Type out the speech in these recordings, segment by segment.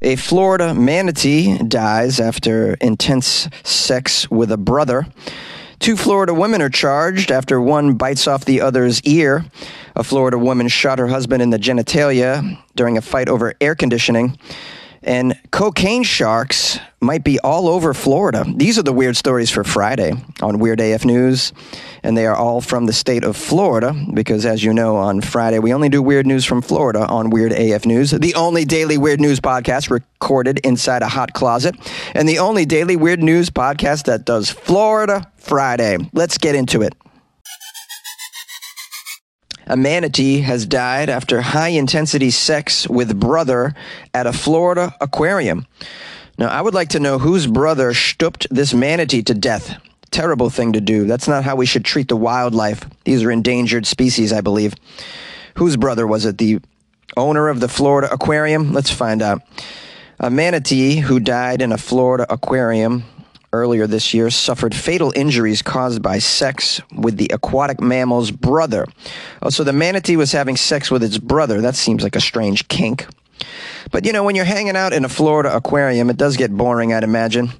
A Florida manatee dies after intense sex with a brother. Two Florida women are charged after one bites off the other's ear. A Florida woman shot her husband in the genitalia during a fight over air conditioning. And cocaine sharks might be all over Florida. These are the weird stories for Friday on Weird AF News. And they are all from the state of Florida, because as you know, on Friday, we only do weird news from Florida on Weird AF News, the only daily weird news podcast recorded inside a hot closet, and the only daily weird news podcast that does Florida Friday. Let's get into it. A manatee has died after high intensity sex with brother at a Florida aquarium. Now, I would like to know whose brother stooped this manatee to death. Terrible thing to do. That's not how we should treat the wildlife. These are endangered species, I believe. Whose brother was it? The owner of the Florida aquarium? Let's find out. A manatee who died in a Florida aquarium earlier this year suffered fatal injuries caused by sex with the aquatic mammal's brother. Oh, so the manatee was having sex with its brother. That seems like a strange kink. But you know, when you're hanging out in a Florida aquarium, it does get boring, I'd imagine.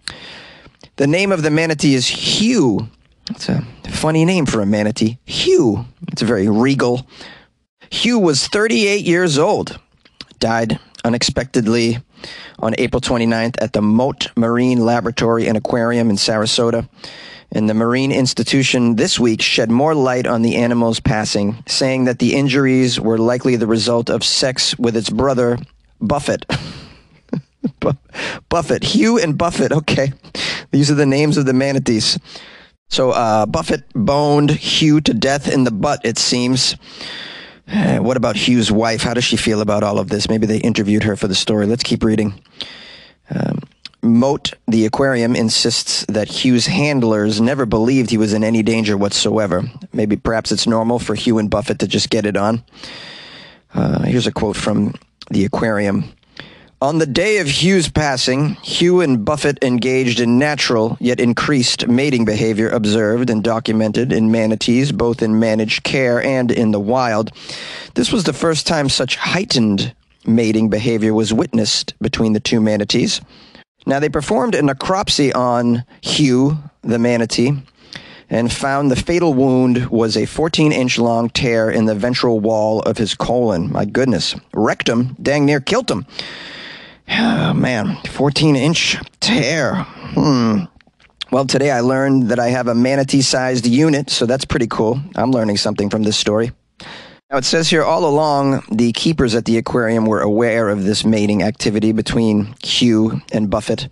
The name of the manatee is Hugh. It's a funny name for a manatee. Hugh. It's a very regal. Hugh was 38 years old, died unexpectedly on April 29th at the Mote Marine Laboratory and Aquarium in Sarasota. And the Marine Institution this week shed more light on the animal's passing, saying that the injuries were likely the result of sex with its brother, Buffett. Buffett, Hugh and Buffett. Okay. These are the names of the manatees. So, uh, Buffett boned Hugh to death in the butt, it seems. What about Hugh's wife? How does she feel about all of this? Maybe they interviewed her for the story. Let's keep reading. Um, Mote, the aquarium, insists that Hugh's handlers never believed he was in any danger whatsoever. Maybe perhaps it's normal for Hugh and Buffett to just get it on. Uh, here's a quote from the aquarium. On the day of Hugh's passing, Hugh and Buffett engaged in natural yet increased mating behavior observed and documented in manatees, both in managed care and in the wild. This was the first time such heightened mating behavior was witnessed between the two manatees. Now, they performed a necropsy on Hugh, the manatee, and found the fatal wound was a 14 inch long tear in the ventral wall of his colon. My goodness. Him, dang near killed him. Oh, man, 14 inch tear. Hmm. Well, today I learned that I have a manatee sized unit, so that's pretty cool. I'm learning something from this story. Now, it says here all along the keepers at the aquarium were aware of this mating activity between Hugh and Buffett,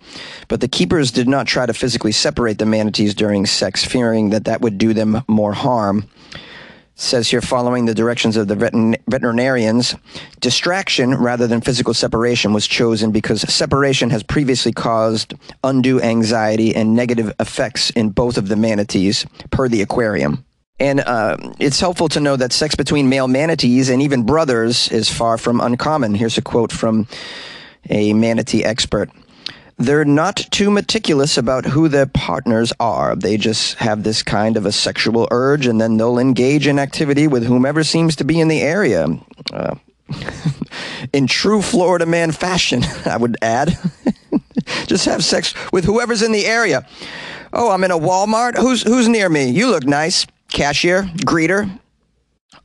but the keepers did not try to physically separate the manatees during sex, fearing that that would do them more harm. Says here, following the directions of the veterinarians, distraction rather than physical separation was chosen because separation has previously caused undue anxiety and negative effects in both of the manatees, per the aquarium. And uh, it's helpful to know that sex between male manatees and even brothers is far from uncommon. Here's a quote from a manatee expert. They're not too meticulous about who their partners are. They just have this kind of a sexual urge and then they'll engage in activity with whomever seems to be in the area. Uh, in true Florida man fashion, I would add. just have sex with whoever's in the area. Oh, I'm in a Walmart. Who's who's near me? You look nice cashier, greeter.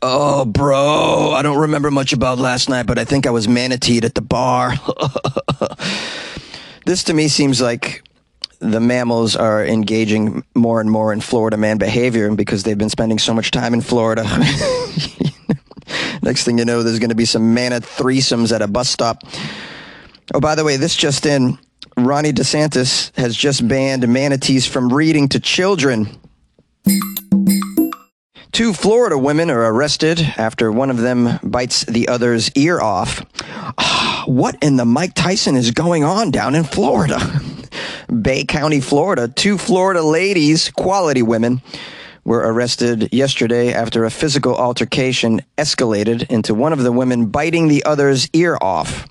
Oh, bro, I don't remember much about last night, but I think I was manateed at the bar. This to me seems like the mammals are engaging more and more in Florida man behavior because they've been spending so much time in Florida. Next thing you know, there's going to be some mana threesomes at a bus stop. Oh, by the way, this just in Ronnie DeSantis has just banned manatees from reading to children. Two Florida women are arrested after one of them bites the other's ear off. What in the Mike Tyson is going on down in Florida? Bay County, Florida. Two Florida ladies, quality women, were arrested yesterday after a physical altercation escalated into one of the women biting the other's ear off.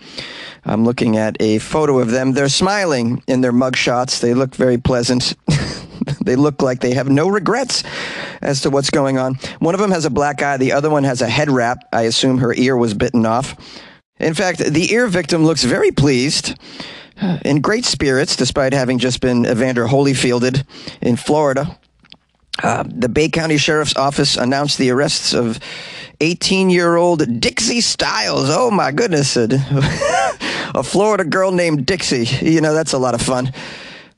I'm looking at a photo of them. They're smiling in their mugshots. They look very pleasant. they look like they have no regrets as to what's going on. One of them has a black eye, the other one has a head wrap. I assume her ear was bitten off. In fact, the ear victim looks very pleased, uh, in great spirits, despite having just been Evander Holyfielded in Florida. Uh, the Bay County Sheriff's Office announced the arrests of 18 year old Dixie Styles. Oh my goodness. A Florida girl named Dixie. You know, that's a lot of fun.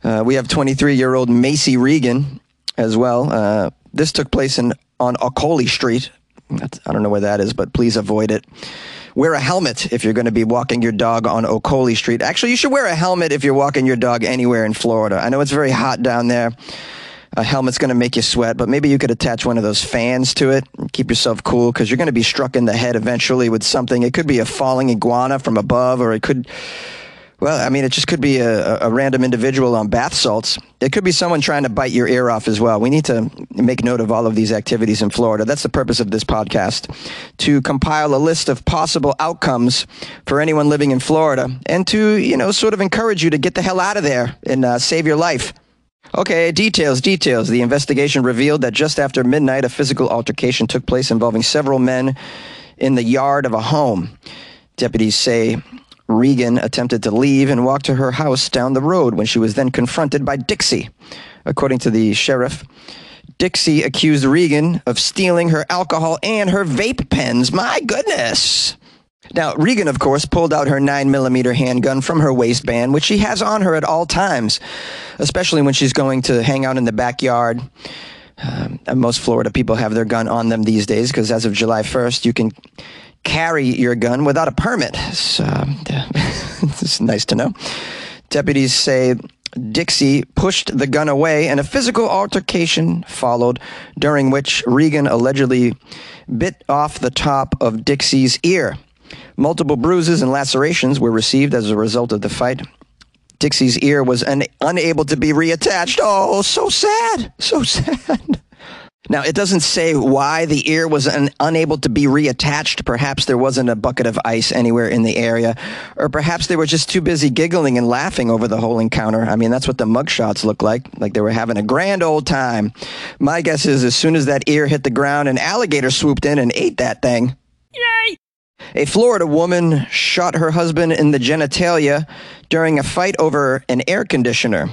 Uh, we have 23 year old Macy Regan as well. Uh, this took place in on Ocoee Street. That's, I don't know where that is, but please avoid it. Wear a helmet if you're going to be walking your dog on Ocoee Street. Actually, you should wear a helmet if you're walking your dog anywhere in Florida. I know it's very hot down there a helmet's going to make you sweat, but maybe you could attach one of those fans to it and keep yourself cool because you're going to be struck in the head eventually with something. It could be a falling iguana from above, or it could, well, I mean, it just could be a, a random individual on bath salts. It could be someone trying to bite your ear off as well. We need to make note of all of these activities in Florida. That's the purpose of this podcast to compile a list of possible outcomes for anyone living in Florida and to, you know, sort of encourage you to get the hell out of there and uh, save your life. Okay, details, details. The investigation revealed that just after midnight, a physical altercation took place involving several men in the yard of a home. Deputies say Regan attempted to leave and walk to her house down the road when she was then confronted by Dixie. According to the sheriff, Dixie accused Regan of stealing her alcohol and her vape pens. My goodness. Now, Regan, of course, pulled out her 9mm handgun from her waistband, which she has on her at all times, especially when she's going to hang out in the backyard. Um, most Florida people have their gun on them these days because as of July 1st, you can carry your gun without a permit. So, it's nice to know. Deputies say Dixie pushed the gun away and a physical altercation followed, during which Regan allegedly bit off the top of Dixie's ear. Multiple bruises and lacerations were received as a result of the fight. Dixie's ear was un- unable to be reattached. Oh, so sad. So sad. Now, it doesn't say why the ear was un- unable to be reattached. Perhaps there wasn't a bucket of ice anywhere in the area, or perhaps they were just too busy giggling and laughing over the whole encounter. I mean, that's what the mugshots look like, like they were having a grand old time. My guess is as soon as that ear hit the ground, an alligator swooped in and ate that thing. Yay! A Florida woman shot her husband in the genitalia during a fight over an air conditioner.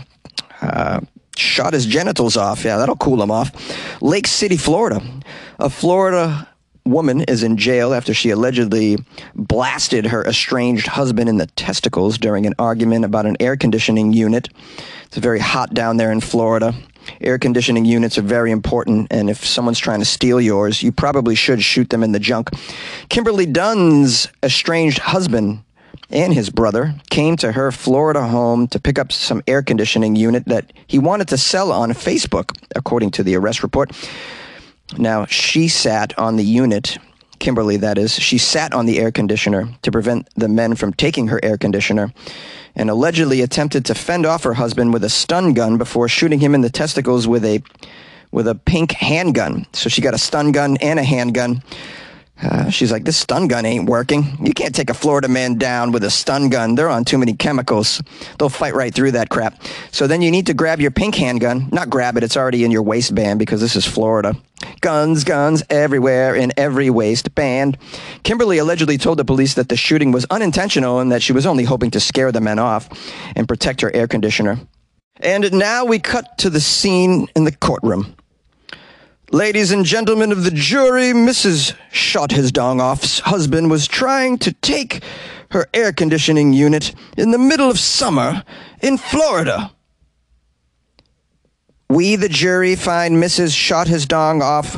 Uh, shot his genitals off. Yeah, that'll cool him off. Lake City, Florida. A Florida woman is in jail after she allegedly blasted her estranged husband in the testicles during an argument about an air conditioning unit. It's very hot down there in Florida. Air conditioning units are very important, and if someone's trying to steal yours, you probably should shoot them in the junk. Kimberly Dunn's estranged husband and his brother came to her Florida home to pick up some air conditioning unit that he wanted to sell on Facebook, according to the arrest report. Now, she sat on the unit, Kimberly, that is, she sat on the air conditioner to prevent the men from taking her air conditioner and allegedly attempted to fend off her husband with a stun gun before shooting him in the testicles with a with a pink handgun. So she got a stun gun and a handgun. Uh, she's like, this stun gun ain't working. You can't take a Florida man down with a stun gun. They're on too many chemicals. They'll fight right through that crap. So then you need to grab your pink handgun. Not grab it, it's already in your waistband because this is Florida. Guns, guns everywhere in every waistband. Kimberly allegedly told the police that the shooting was unintentional and that she was only hoping to scare the men off and protect her air conditioner. And now we cut to the scene in the courtroom. Ladies and gentlemen of the jury, Mrs. Shot His Dong Off's husband was trying to take her air conditioning unit in the middle of summer in Florida. We, the jury, find Mrs. Shot His Dong Off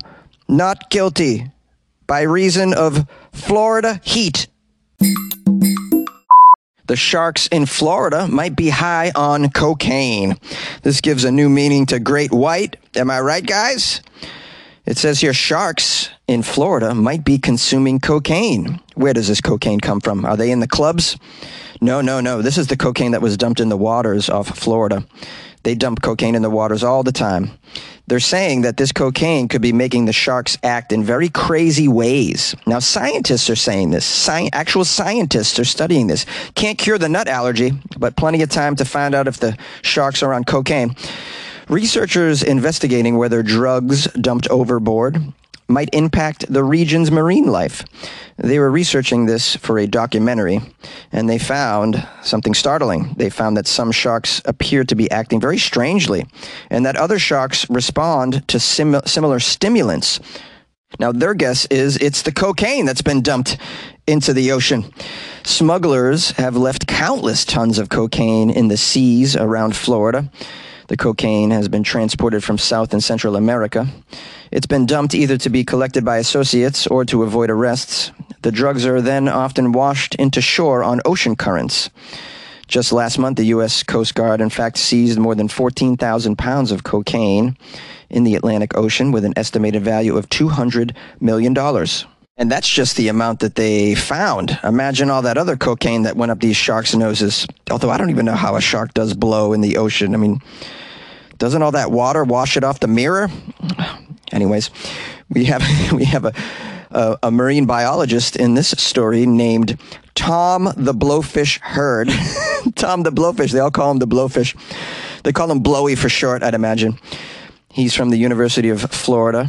not guilty by reason of Florida heat. The sharks in Florida might be high on cocaine. This gives a new meaning to great white. Am I right, guys? It says here sharks in Florida might be consuming cocaine. Where does this cocaine come from? Are they in the clubs? No, no, no. This is the cocaine that was dumped in the waters off Florida. They dump cocaine in the waters all the time. They're saying that this cocaine could be making the sharks act in very crazy ways. Now, scientists are saying this. Sci- actual scientists are studying this. Can't cure the nut allergy, but plenty of time to find out if the sharks are on cocaine. Researchers investigating whether drugs dumped overboard might impact the region's marine life. They were researching this for a documentary, and they found something startling. They found that some sharks appear to be acting very strangely, and that other sharks respond to sim- similar stimulants. Now, their guess is it's the cocaine that's been dumped into the ocean. Smugglers have left countless tons of cocaine in the seas around Florida. The cocaine has been transported from South and Central America. It's been dumped either to be collected by associates or to avoid arrests. The drugs are then often washed into shore on ocean currents. Just last month, the U.S. Coast Guard, in fact, seized more than 14,000 pounds of cocaine in the Atlantic Ocean with an estimated value of $200 million. And that's just the amount that they found. Imagine all that other cocaine that went up these sharks' noses. Although I don't even know how a shark does blow in the ocean. I mean, doesn't all that water wash it off the mirror? Anyways, we have we have a, a, a marine biologist in this story named Tom the Blowfish Hird. Tom the Blowfish. They all call him the Blowfish. They call him Blowy for short, I'd imagine. He's from the University of Florida.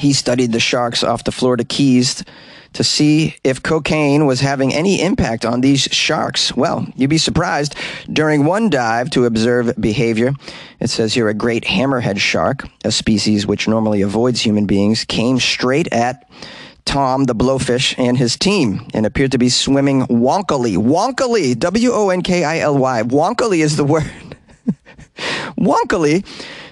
He studied the sharks off the Florida Keys to see if cocaine was having any impact on these sharks. Well, you'd be surprised. During one dive to observe behavior, it says here a great hammerhead shark, a species which normally avoids human beings, came straight at Tom the blowfish and his team and appeared to be swimming wonkily. Wonkily, W O N K I L Y. Wonkily is the word. wonkily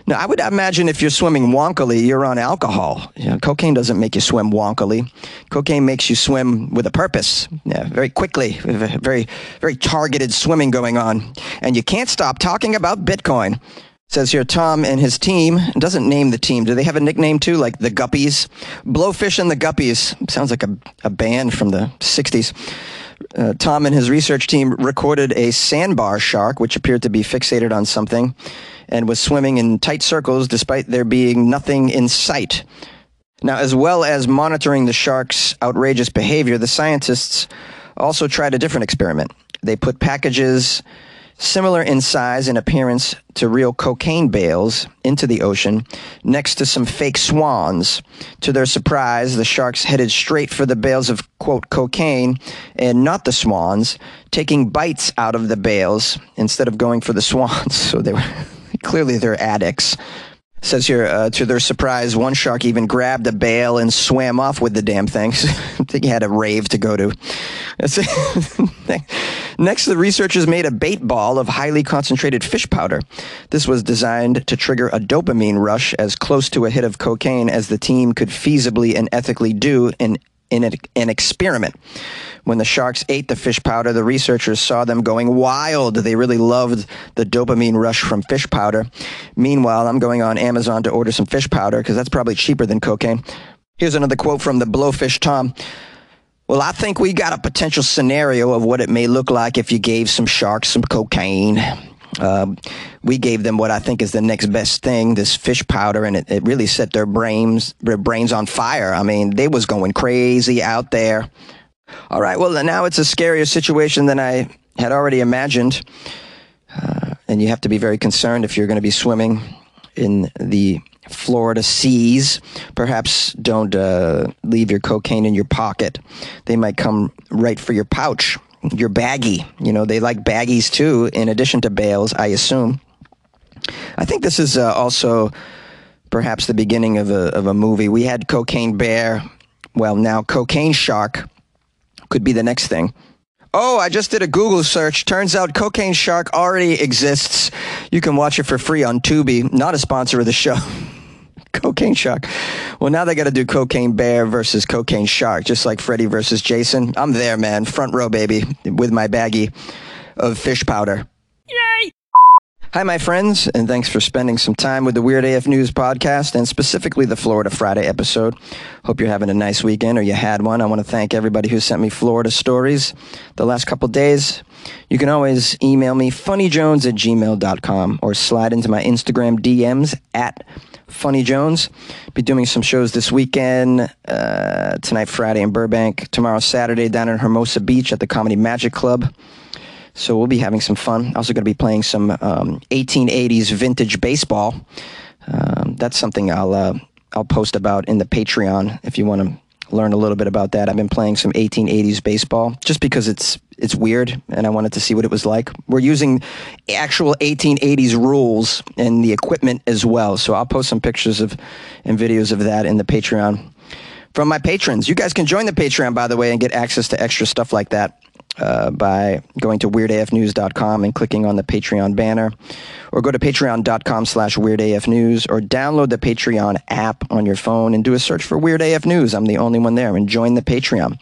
now, I would imagine if you're swimming wonkily, you're on alcohol. You know, cocaine doesn't make you swim wonkily. Cocaine makes you swim with a purpose, yeah, very quickly, very, very targeted swimming going on. And you can't stop talking about Bitcoin. says here, Tom and his team doesn't name the team. Do they have a nickname too, like the Guppies? Blowfish and the Guppies sounds like a, a band from the 60s. Uh, Tom and his research team recorded a sandbar shark, which appeared to be fixated on something and was swimming in tight circles despite there being nothing in sight. Now, as well as monitoring the shark's outrageous behavior, the scientists also tried a different experiment. They put packages similar in size and appearance to real cocaine bales into the ocean next to some fake swans. To their surprise, the sharks headed straight for the bales of, quote, cocaine and not the swans, taking bites out of the bales instead of going for the swans. So they were. Clearly, they're addicts. says here, uh, to their surprise, one shark even grabbed a bale and swam off with the damn thing. I think he had a rave to go to. Next, the researchers made a bait ball of highly concentrated fish powder. This was designed to trigger a dopamine rush as close to a hit of cocaine as the team could feasibly and ethically do in, in an experiment. When the sharks ate the fish powder, the researchers saw them going wild. They really loved the dopamine rush from fish powder. Meanwhile, I'm going on Amazon to order some fish powder because that's probably cheaper than cocaine. Here's another quote from the Blowfish Tom. Well, I think we got a potential scenario of what it may look like if you gave some sharks some cocaine. Uh, we gave them what I think is the next best thing, this fish powder, and it, it really set their brains their brains on fire. I mean, they was going crazy out there. All right. Well, now it's a scarier situation than I had already imagined. Uh, and you have to be very concerned if you're going to be swimming in the Florida seas. Perhaps don't uh, leave your cocaine in your pocket. They might come right for your pouch, your baggie. You know, they like baggies too, in addition to bales, I assume. I think this is uh, also perhaps the beginning of a, of a movie. We had Cocaine Bear, well, now Cocaine Shark could be the next thing. Oh, I just did a Google search. Turns out Cocaine Shark already exists. You can watch it for free on Tubi. Not a sponsor of the show. Cocaine Shark. Well, now they got to do Cocaine Bear versus Cocaine Shark, just like Freddy versus Jason. I'm there, man. Front row, baby, with my baggie of fish powder. Hi, my friends, and thanks for spending some time with the Weird AF News podcast and specifically the Florida Friday episode. Hope you're having a nice weekend or you had one. I want to thank everybody who sent me Florida stories the last couple days. You can always email me funnyjones at gmail.com or slide into my Instagram DMs at funnyjones. Be doing some shows this weekend, uh, tonight, Friday in Burbank, tomorrow, Saturday down in Hermosa Beach at the Comedy Magic Club. So we'll be having some fun. Also going to be playing some um, 1880s vintage baseball. Um, that's something I'll uh, I'll post about in the Patreon if you want to learn a little bit about that. I've been playing some 1880s baseball just because it's it's weird and I wanted to see what it was like. We're using actual 1880s rules and the equipment as well. So I'll post some pictures of and videos of that in the Patreon from my patrons. You guys can join the Patreon by the way and get access to extra stuff like that uh, by going to weirdafnews.com and clicking on the Patreon banner, or go to patreon.com slash weirdafnews, or download the Patreon app on your phone and do a search for Weird AF News. I'm the only one there, and join the Patreon.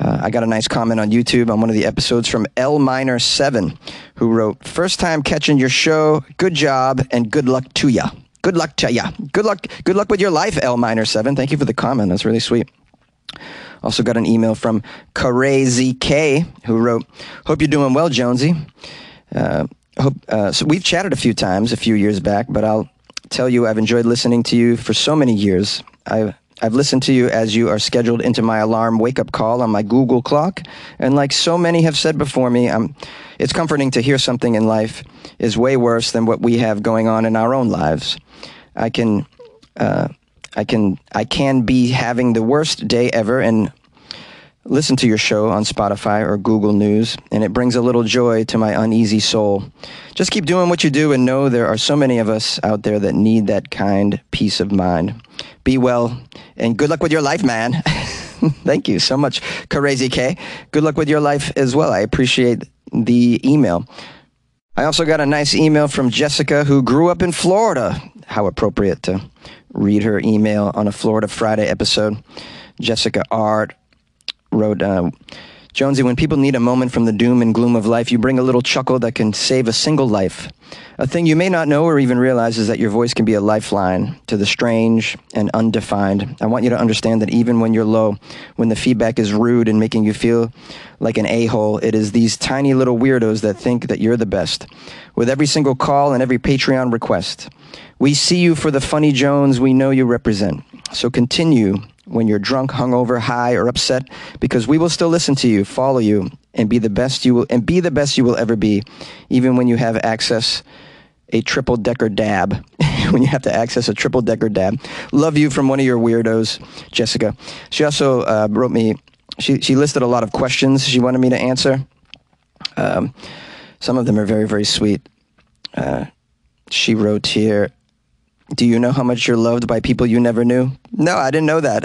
Uh, I got a nice comment on YouTube on one of the episodes from L Minor Seven, who wrote, First time catching your show. Good job and good luck to ya. Good luck to ya. Good luck. Good luck with your life, L Minor Seven. Thank you for the comment. That's really sweet. Also got an email from Crazy K who wrote, "Hope you're doing well, Jonesy. Uh, hope uh, so. We've chatted a few times a few years back, but I'll tell you I've enjoyed listening to you for so many years. I've I've listened to you as you are scheduled into my alarm wake up call on my Google clock, and like so many have said before me, I'm, it's comforting to hear something in life is way worse than what we have going on in our own lives. I can." Uh, I can I can be having the worst day ever and listen to your show on Spotify or Google News, and it brings a little joy to my uneasy soul. Just keep doing what you do and know there are so many of us out there that need that kind peace of mind. Be well, and good luck with your life, man. Thank you so much, Crazy K. Good luck with your life as well. I appreciate the email. I also got a nice email from Jessica, who grew up in Florida. How appropriate to read her email on a Florida Friday episode. Jessica Art wrote, uh, Jonesy, when people need a moment from the doom and gloom of life, you bring a little chuckle that can save a single life. A thing you may not know or even realize is that your voice can be a lifeline to the strange and undefined. I want you to understand that even when you're low, when the feedback is rude and making you feel like an a hole, it is these tiny little weirdos that think that you're the best. With every single call and every Patreon request, we see you for the funny Jones we know you represent. So continue when you're drunk, hungover, high, or upset, because we will still listen to you, follow you, and be the best you will and be the best you will ever be, even when you have access a triple decker dab. when you have to access a triple decker dab. Love you from one of your weirdos, Jessica. She also uh, wrote me. She she listed a lot of questions she wanted me to answer. Um, some of them are very very sweet. Uh, she wrote here. Do you know how much you're loved by people you never knew? No, I didn't know that.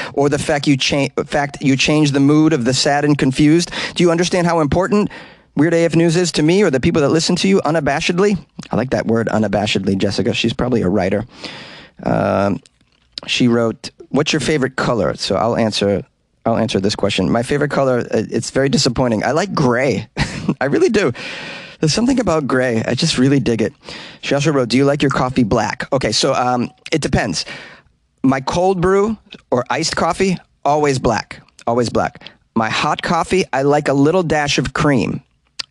or the fact you change fact you change the mood of the sad and confused. Do you understand how important Weird AF News is to me or the people that listen to you unabashedly? I like that word unabashedly, Jessica. She's probably a writer. Um, she wrote, "What's your favorite color?" So I'll answer. I'll answer this question. My favorite color. Uh, it's very disappointing. I like gray. I really do. There's something about gray. I just really dig it. She also wrote, "Do you like your coffee black?" Okay, so um, it depends. My cold brew or iced coffee, always black, always black. My hot coffee, I like a little dash of cream,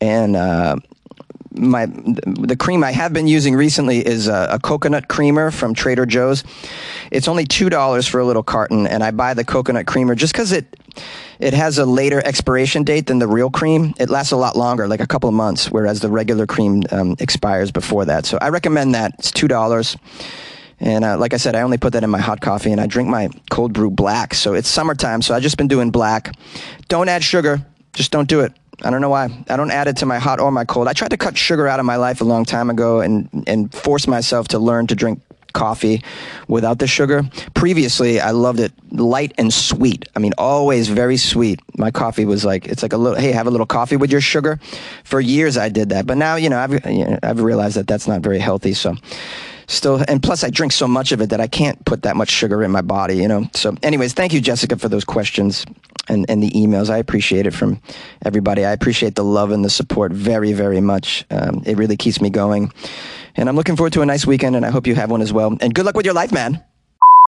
and uh, my the cream I have been using recently is a, a, coconut creamer from Trader Joe's. It's only two dollars for a little carton, and I buy the coconut creamer just because it it has a later expiration date than the real cream. It lasts a lot longer, like a couple of months, whereas the regular cream um, expires before that. So I recommend that. It's two dollars. And uh, like I said, I only put that in my hot coffee, and I drink my cold brew black. So it's summertime, so I've just been doing black. Don't add sugar. Just don't do it. I don't know why. I don't add it to my hot or my cold. I tried to cut sugar out of my life a long time ago and and force myself to learn to drink coffee without the sugar. Previously, I loved it light and sweet. I mean, always very sweet. My coffee was like it's like a little hey, have a little coffee with your sugar. For years I did that. But now, you know, I've you know, I've realized that that's not very healthy, so still and plus i drink so much of it that i can't put that much sugar in my body you know so anyways thank you jessica for those questions and, and the emails. I appreciate it from everybody. I appreciate the love and the support very, very much. Um, it really keeps me going. And I'm looking forward to a nice weekend, and I hope you have one as well. And good luck with your life, man.